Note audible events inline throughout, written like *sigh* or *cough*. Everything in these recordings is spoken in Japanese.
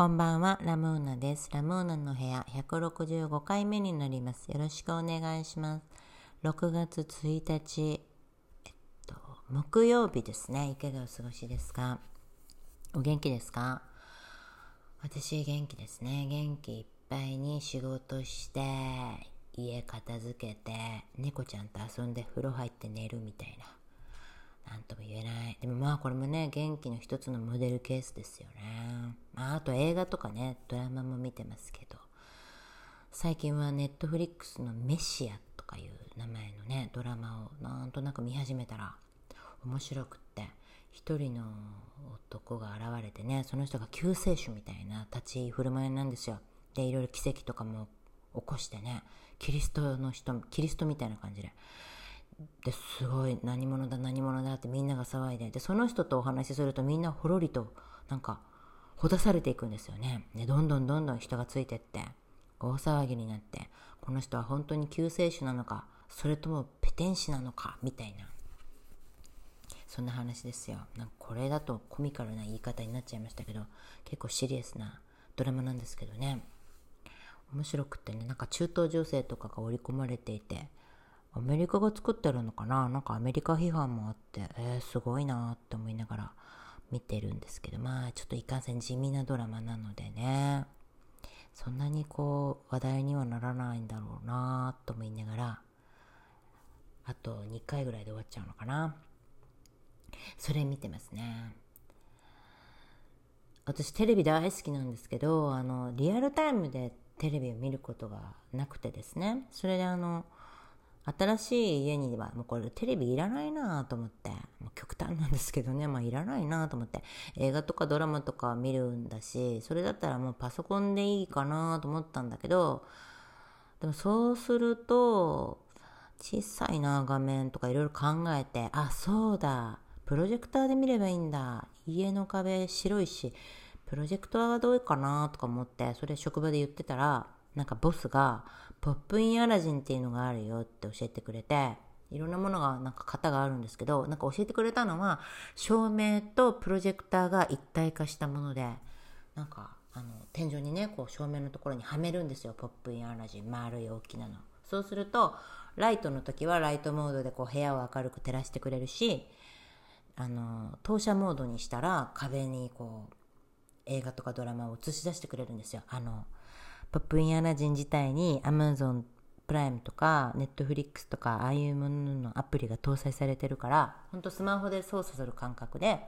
こんばんは、ラムーナです。ラムーナの部屋165回目になります。よろしくお願いします。6月1日、えっと、木曜日ですね。いかがお過ごしですか？お元気ですか？私元気ですね。元気いっぱいに仕事して、家片付けて、猫ちゃんと遊んで風呂入って寝るみたいな。なんとも言えない。でもまあこれもね、元気の一つのモデルケースですよね。まああと映画とかね、ドラマも見てますけど、最近はネットフリックスのメシアとかいう名前のね、ドラマをなんとなく見始めたら、面白くって、一人の男が現れてね、その人が救世主みたいな立ち振る舞いなんですよ。で、いろいろ奇跡とかも起こしてね、キリストの人、キリストみたいな感じで。ですごい何者だ何者だってみんなが騒いででその人とお話しするとみんなほろりとなんかほだされていくんですよね。でどんどんどんどん人がついてって大騒ぎになってこの人は本当に救世主なのかそれともペテン師なのかみたいな。そんな話ですよ。なんかこれだとコミカルな言い方になっちゃいましたけど結構シリアスなドラマなんですけどね。面白くってねなんか中東女性とかが織り込まれていてアメリカが作ってるのかな？なんかアメリカ批判もあって、えー、すごいなって思いながら見てるんですけど、まあちょっといかんせん地味なドラマなのでね、そんなにこう話題にはならないんだろうなと思いながら、あと2回ぐらいで終わっちゃうのかな。それ見てますね。私テレビ大好きなんですけど、あの、リアルタイムでテレビを見ることがなくてですね、それであの、新しい家にはもうこれテレビいらないなと思って、もう極端なんですけどね、まあいらないなと思って、映画とかドラマとか見るんだし、それだったらもうパソコンでいいかなと思ったんだけど、でもそうすると、小さいな画面とかいろいろ考えて、あ、そうだ、プロジェクターで見ればいいんだ。家の壁白いし、プロジェクターがどうかなとか思って、それ職場で言ってたら、なんかボスが、ポップインアラジンっていうのがあるよって教えてくれて、いろんなものがなんか型があるんですけど、なんか教えてくれたのは、照明とプロジェクターが一体化したもので、なんか、あの、天井にね、こう照明のところにはめるんですよ、ポップインアラジン。丸い大きなの。そうすると、ライトの時はライトモードでこう部屋を明るく照らしてくれるし、あの、投射モードにしたら壁にこう、映画とかドラマを映し出してくれるんですよ。あの、ポップインアラジン自体に Amazon プライムとか Netflix とかああいうもののアプリが搭載されてるからほんとスマホで操作する感覚で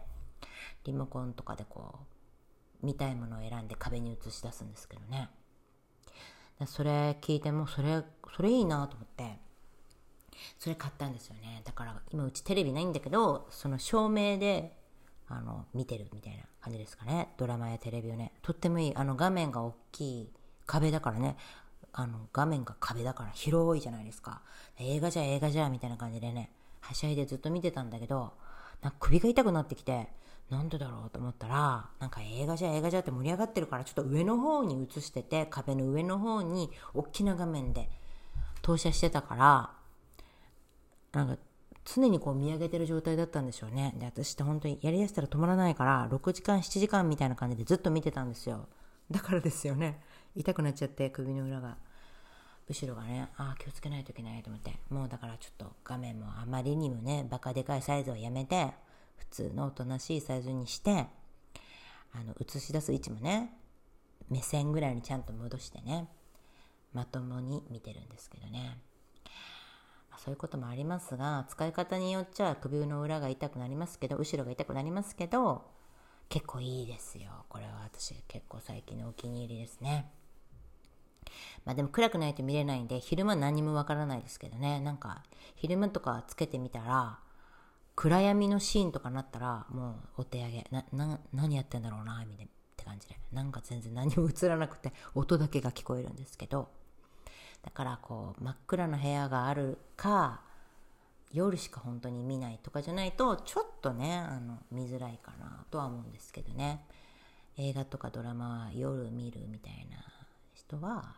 リモコンとかでこう見たいものを選んで壁に映し出すんですけどね。それ聞いてもそれそれいいなと思ってそれ買ったんですよね。だから今うちテレビないんだけどその照明であの見てるみたいな感じですかね。ドラマやテレビをね。とってもいい。あの画面が大きい壁だからね、あの、画面が壁だから広いじゃないですか。映画じゃ映画じゃみたいな感じでね、はしゃいでずっと見てたんだけど、なんか首が痛くなってきて、なんでだろうと思ったら、なんか映画じゃ映画じゃって盛り上がってるから、ちょっと上の方に映してて、壁の上の方に大きな画面で投射してたから、なんか常にこう見上げてる状態だったんでしょうね。で、私って本当にやりだしたら止まらないから、6時間、7時間みたいな感じでずっと見てたんですよ。だからですよね。痛くなっちゃって首の裏が後ろがねああ気をつけないといけないと思って。もうだからちょっと画面もあまりにもねバカでかいサイズをやめて普通のおとなしいサイズにしてあの映し出す位置もね目線ぐらいにちゃんと戻してねまともに見てるんですけどね、ま、そういうこともありますが使い方によっちゃ首の裏が痛くなりますけど後ろが痛くなりますけど結構いいですよ。これは私結構最近のお気に入りですね。まあでも暗くないと見れないんで、昼間何もわからないですけどね。なんか、昼間とかつけてみたら、暗闇のシーンとかなったら、もうお手上げ。な、な、何やってんだろうな、みたいなって感じで。なんか全然何も映らなくて、音だけが聞こえるんですけど。だからこう、真っ暗な部屋があるか、夜しか本当に見ないとかじゃないと、ちょっとね、あの、見づらいかなとは思うんですけどね。映画とかドラマは夜見るみたいな人は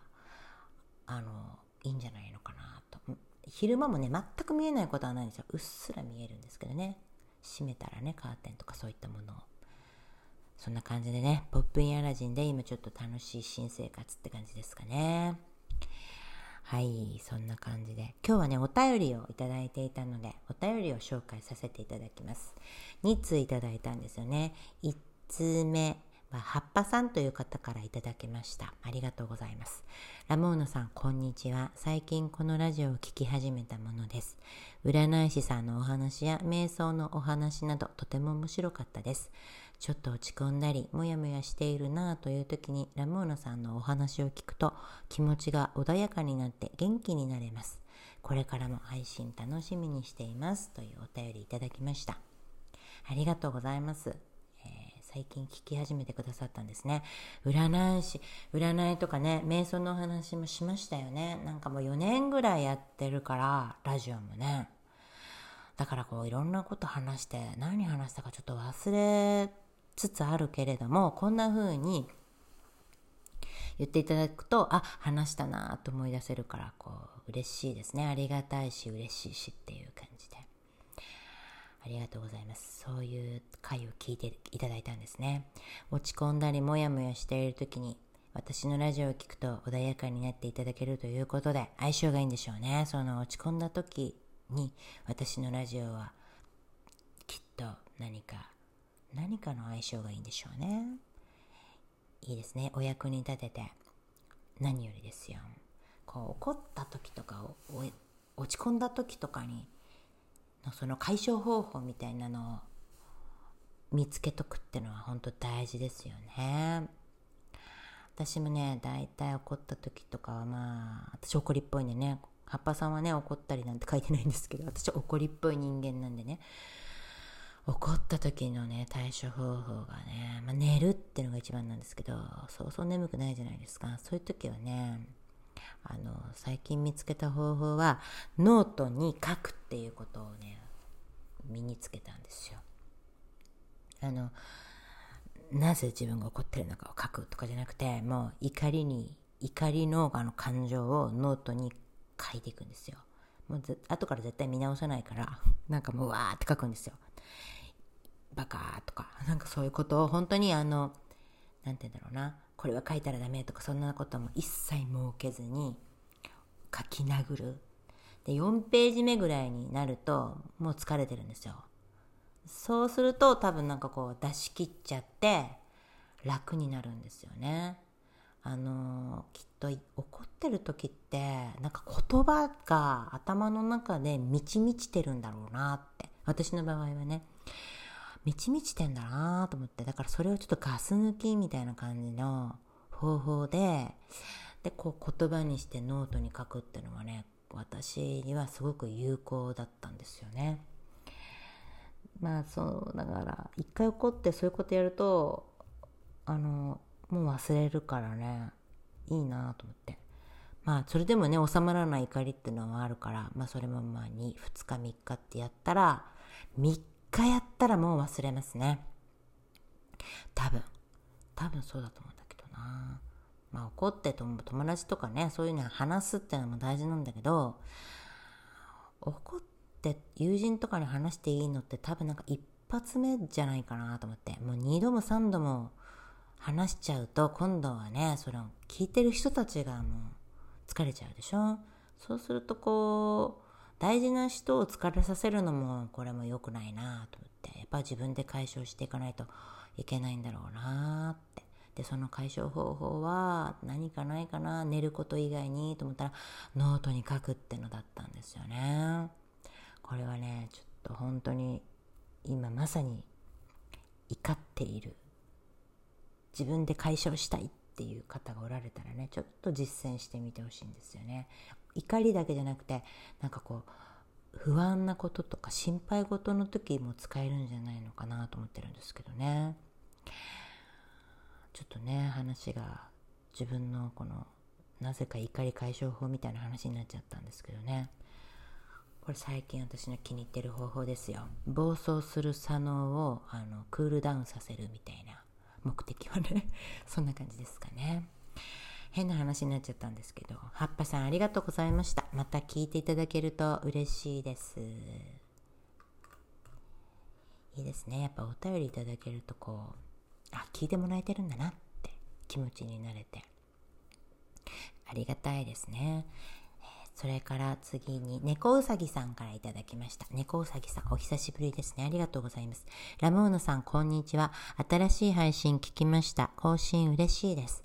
あのいいんじゃないのかなと昼間もね全く見えないことはないんですようっすら見えるんですけどね閉めたらねカーテンとかそういったものをそんな感じでね、ポップインアラジンで今ちょっと楽しい新生活って感じですかね。はい、そんな感じで。今日はね、お便りをいただいていたので、お便りを紹介させていただきます。2通いただいたんですよね。1通目、は葉っぱさんという方からいただきました。ありがとうございます。ラモーノさん、こんにちは。最近このラジオを聴き始めたものです。占い師さんのお話や瞑想のお話などとても面白かったです。ちょっと落ち込んだり、もやもやしているなぁという時にラモーノさんのお話を聞くと気持ちが穏やかになって元気になれます。これからも配信楽しみにしていますというお便りいただきました。ありがとうございます。最近聞き始めてくださったんですね。占い師、占いとかね、瞑想のお話もしましたよね。なんかもう4年ぐらいやってるから、ラジオもね。だからこういろんなこと話して、何話したかちょっと忘れつつあるけれども、こんな風に言っていただくと、あ、話したなと思い出せるから、こう、嬉しいですね。ありがたいし、嬉しいしっていう感じで。ありがとうございます。そういう回を聞いていただいたんですね。落ち込んだりもやもやしている時に私のラジオを聞くと穏やかになっていただけるということで相性がいいんでしょうね。その落ち込んだ時に私のラジオはきっと何か何かの相性がいいんでしょうね。いいですね。お役に立てて何よりですよ。こう怒った時とかを落ち込んだ時とかにのその解消方法みたいなのを見つけとくってのは本当大事ですよね。私もね、大体怒った時とかはまあ、私怒りっぽいんでね、葉っぱさんはね、怒ったりなんて書いてないんですけど、私怒りっぽい人間なんでね、怒った時のね、対処方法がね、まあ、寝るっていうのが一番なんですけど、そうそう眠くないじゃないですか。そういう時はね、あの最近見つけた方法はノートに書くっていうことをね身につけたんですよ。あのなぜ自分が怒ってるのかを書くとかじゃなくてもう怒りに怒りのあの感情をノートに書いていくんですよ。もう後から絶対見直さないから *laughs* なんかもうわーって書くんですよ。バカとかなんかそういうことを本当にあの何て言うんだろうなこれは書いたらダメとかそんなことも一切設けずに書き殴る。で4ページ目ぐらいになるともう疲れてるんですよ。そうすると多分なんかこう出し切っちゃって楽になるんですよね。あのきっと怒ってる時ってなんか言葉が頭の中で満ち満ちてるんだろうなって。私の場合はね。満ち満ちてんだなと思って、だからそれをちょっとガス抜きみたいな感じの方法で、で、こう言葉にしてノートに書くっていうのはね、私にはすごく有効だったんですよね。まあそう、だから一回怒ってそういうことやると、あの、もう忘れるからね、いいなと思って。まあそれでもね、収まらない怒りっていうのはあるから、まあそれもまあ 2, 2日3日ってやったら、3回やったらもう忘れますね。多分。多分そうだと思うんだけどな。まあ怒ってと友達とかね、そういうのは話すっていうのも大事なんだけど、怒って友人とかに話していいのって多分なんか一発目じゃないかなと思って。もう二度も三度も話しちゃうと今度はね、その聞いてる人たちがもう疲れちゃうでしょ？そうするとこう、大事な人を疲れさせるのもこれも良くないなと思ってやっぱ自分で解消していかないといけないんだろうなって。でその解消方法は何かないかな？寝ること以外にと思ったらノートに書くってのだったんですよね。これはねちょっと本当に今まさに怒っている自分で解消したいっていう方がおられたらねちょっと実践してみてほしいんですよね。怒りだけじゃなくてなんかこう不安なこととか心配事の時も使えるんじゃないのかなと思ってるんですけどね。ちょっとね話が自分のこのなぜか怒り解消法みたいな話になっちゃったんですけどね。これ最近私の気に入ってる方法ですよ。暴走する左脳をあのクールダウンさせるみたいな目的はねそんな感じですかね。変な話になっちゃったんですけど、葉っぱさんありがとうございました。また聞いていただけると嬉しいです。いいですね。やっぱお便りいただけるとこう、あ聞いてもらえてるんだなって気持ちになれてありがたいですね。それから次に、猫うさぎさんからいただきました。猫うさぎさん、お久しぶりですね。ありがとうございます。ラムーノさん、こんにちは。新しい配信聞きました。更新嬉しいです。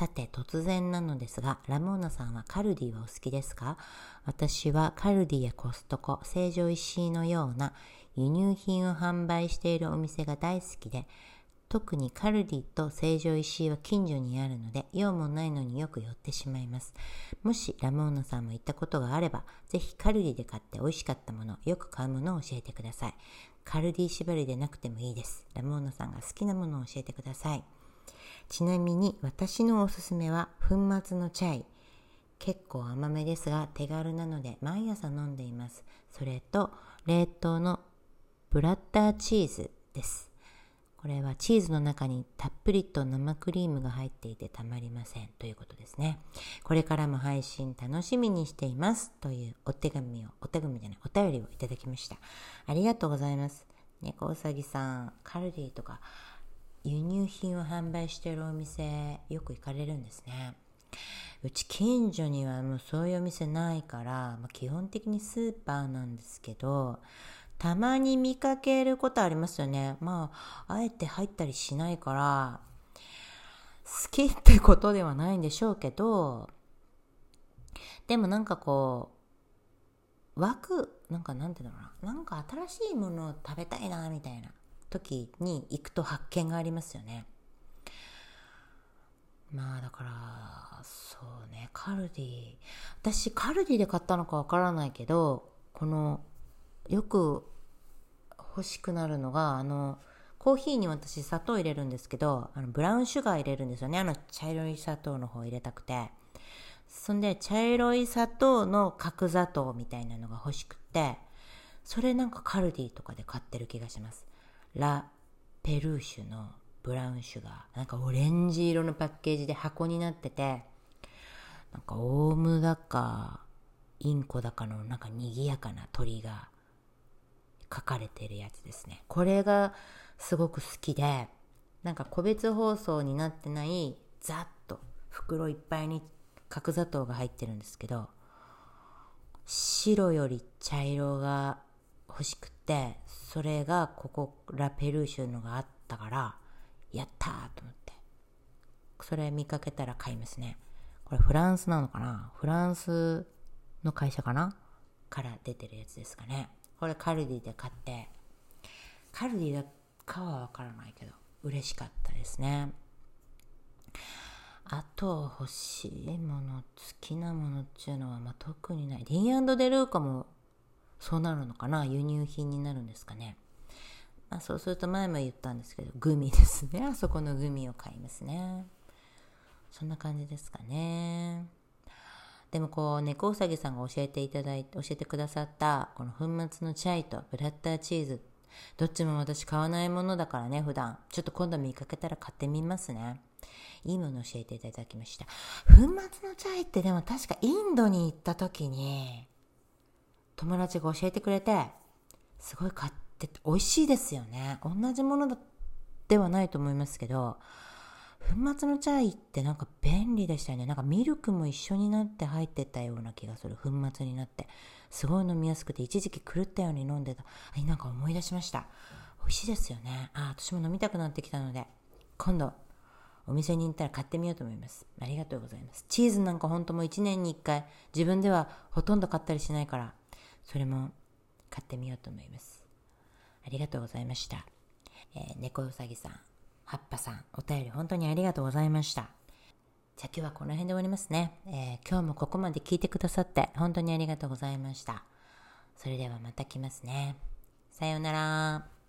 さて、突然なのですが、ラモーナさんはカルディはお好きですか？私はカルディやコストコ、成城石井のような輸入品を販売しているお店が大好きで、特にカルディと成城石井は近所にあるので、用もないのによく寄ってしまいます。もしラモーナさんも行ったことがあれば、ぜひカルディで買って美味しかったもの、よく買うものを教えてください。カルディ縛りでなくてもいいです。ラモーナさんが好きなものを教えてください。ちなみに私のおすすめは粉末のチャイ。結構甘めですが手軽なので毎朝飲んでいます。それと冷凍のブラッターチーズです。これはチーズの中にたっぷりと生クリームが入っていてたまりませんということですね。これからも配信楽しみにしていますというお手紙を、お手紙じゃない、お便りをいただきました。ありがとうございます。猫うさぎさん、カルディとか輸入品を販売してるお店よく行かれるんですね。うち近所にはもうそういうお店ないから、まあ、基本的にスーパーなんですけど、たまに見かけることありますよね。まあ、あえて入ったりしないから、好きってことではないんでしょうけど、でもなんかこう、枠、なんかなんていうのかな。なんか新しいものを食べたいな、みたいな時に行くと発見がありますよね。まあだから、そうね、カルディ。私、カルディで買ったのかわからないけど、この、よく欲しくなるのが、あの、コーヒーに私砂糖入れるんですけど、あの、ブラウンシュガー入れるんですよね。あの、茶色い砂糖の方入れたくて。そんで、茶色い砂糖の角砂糖みたいなのが欲しくて、それなんかカルディとかで買ってる気がします。ラ・ペルーシュのブラウンシュガー。なんかオレンジ色のパッケージで箱になってて、なんかオウムだか、インコだかのなんか賑やかな鳥が書かれてるやつですね。これがすごく好きで、なんか個別包装になってないざっと袋いっぱいに角砂糖が入ってるんですけど、白より茶色が欲しくて、それがここラペルーシュのがあったから、やったーと思って。それ見かけたら買いますね。これフランスなのかな？フランスの会社かな？から出てるやつですかね。これカルディで買って、カルディだかはわからないけど、嬉しかったですね。あと欲しいもの、好きなものっていうのは、まあ、特にない。ディーンデルーカもそうなるのかな？輸入品になるんですかね？まあ、そうすると前も言ったんですけど、グミですね。*laughs* あそこのグミを買いますね。そんな感じですかね。でもこう、猫うさぎさんが教えていただいて、教えてくださった、この粉末のチャイとブラッターチーズ。どっちも私買わないものだからね、普段。ちょっと今度見かけたら買ってみますね。いいもの教えていただきました。粉末のチャイってでも確かインドに行った時に、友達が教えてくれて、すごい買ってて美味しいですよね。同じものではないと思いますけど、粉末のチャイってなんか便利でしたよね。なんかミルクも一緒になって入ってたような気がする。粉末になって。すごい飲みやすくて、一時期狂ったように飲んでた。あ、なんか思い出しました。美味しいですよね。あ、私も飲みたくなってきたので、今度、お店に行ったら買ってみようと思います。ありがとうございます。チーズなんかほんとも1年に1回、自分ではほとんど買ったりしないから、それも買ってみようと思います。ありがとうございました。えー、猫うさぎさん、葉っぱさん、お便り本当にありがとうございました。じゃあ今日はこの辺で終わりますね。えー、今日もここまで聞いてくださって本当にありがとうございました。それではまた来ますね。さようなら。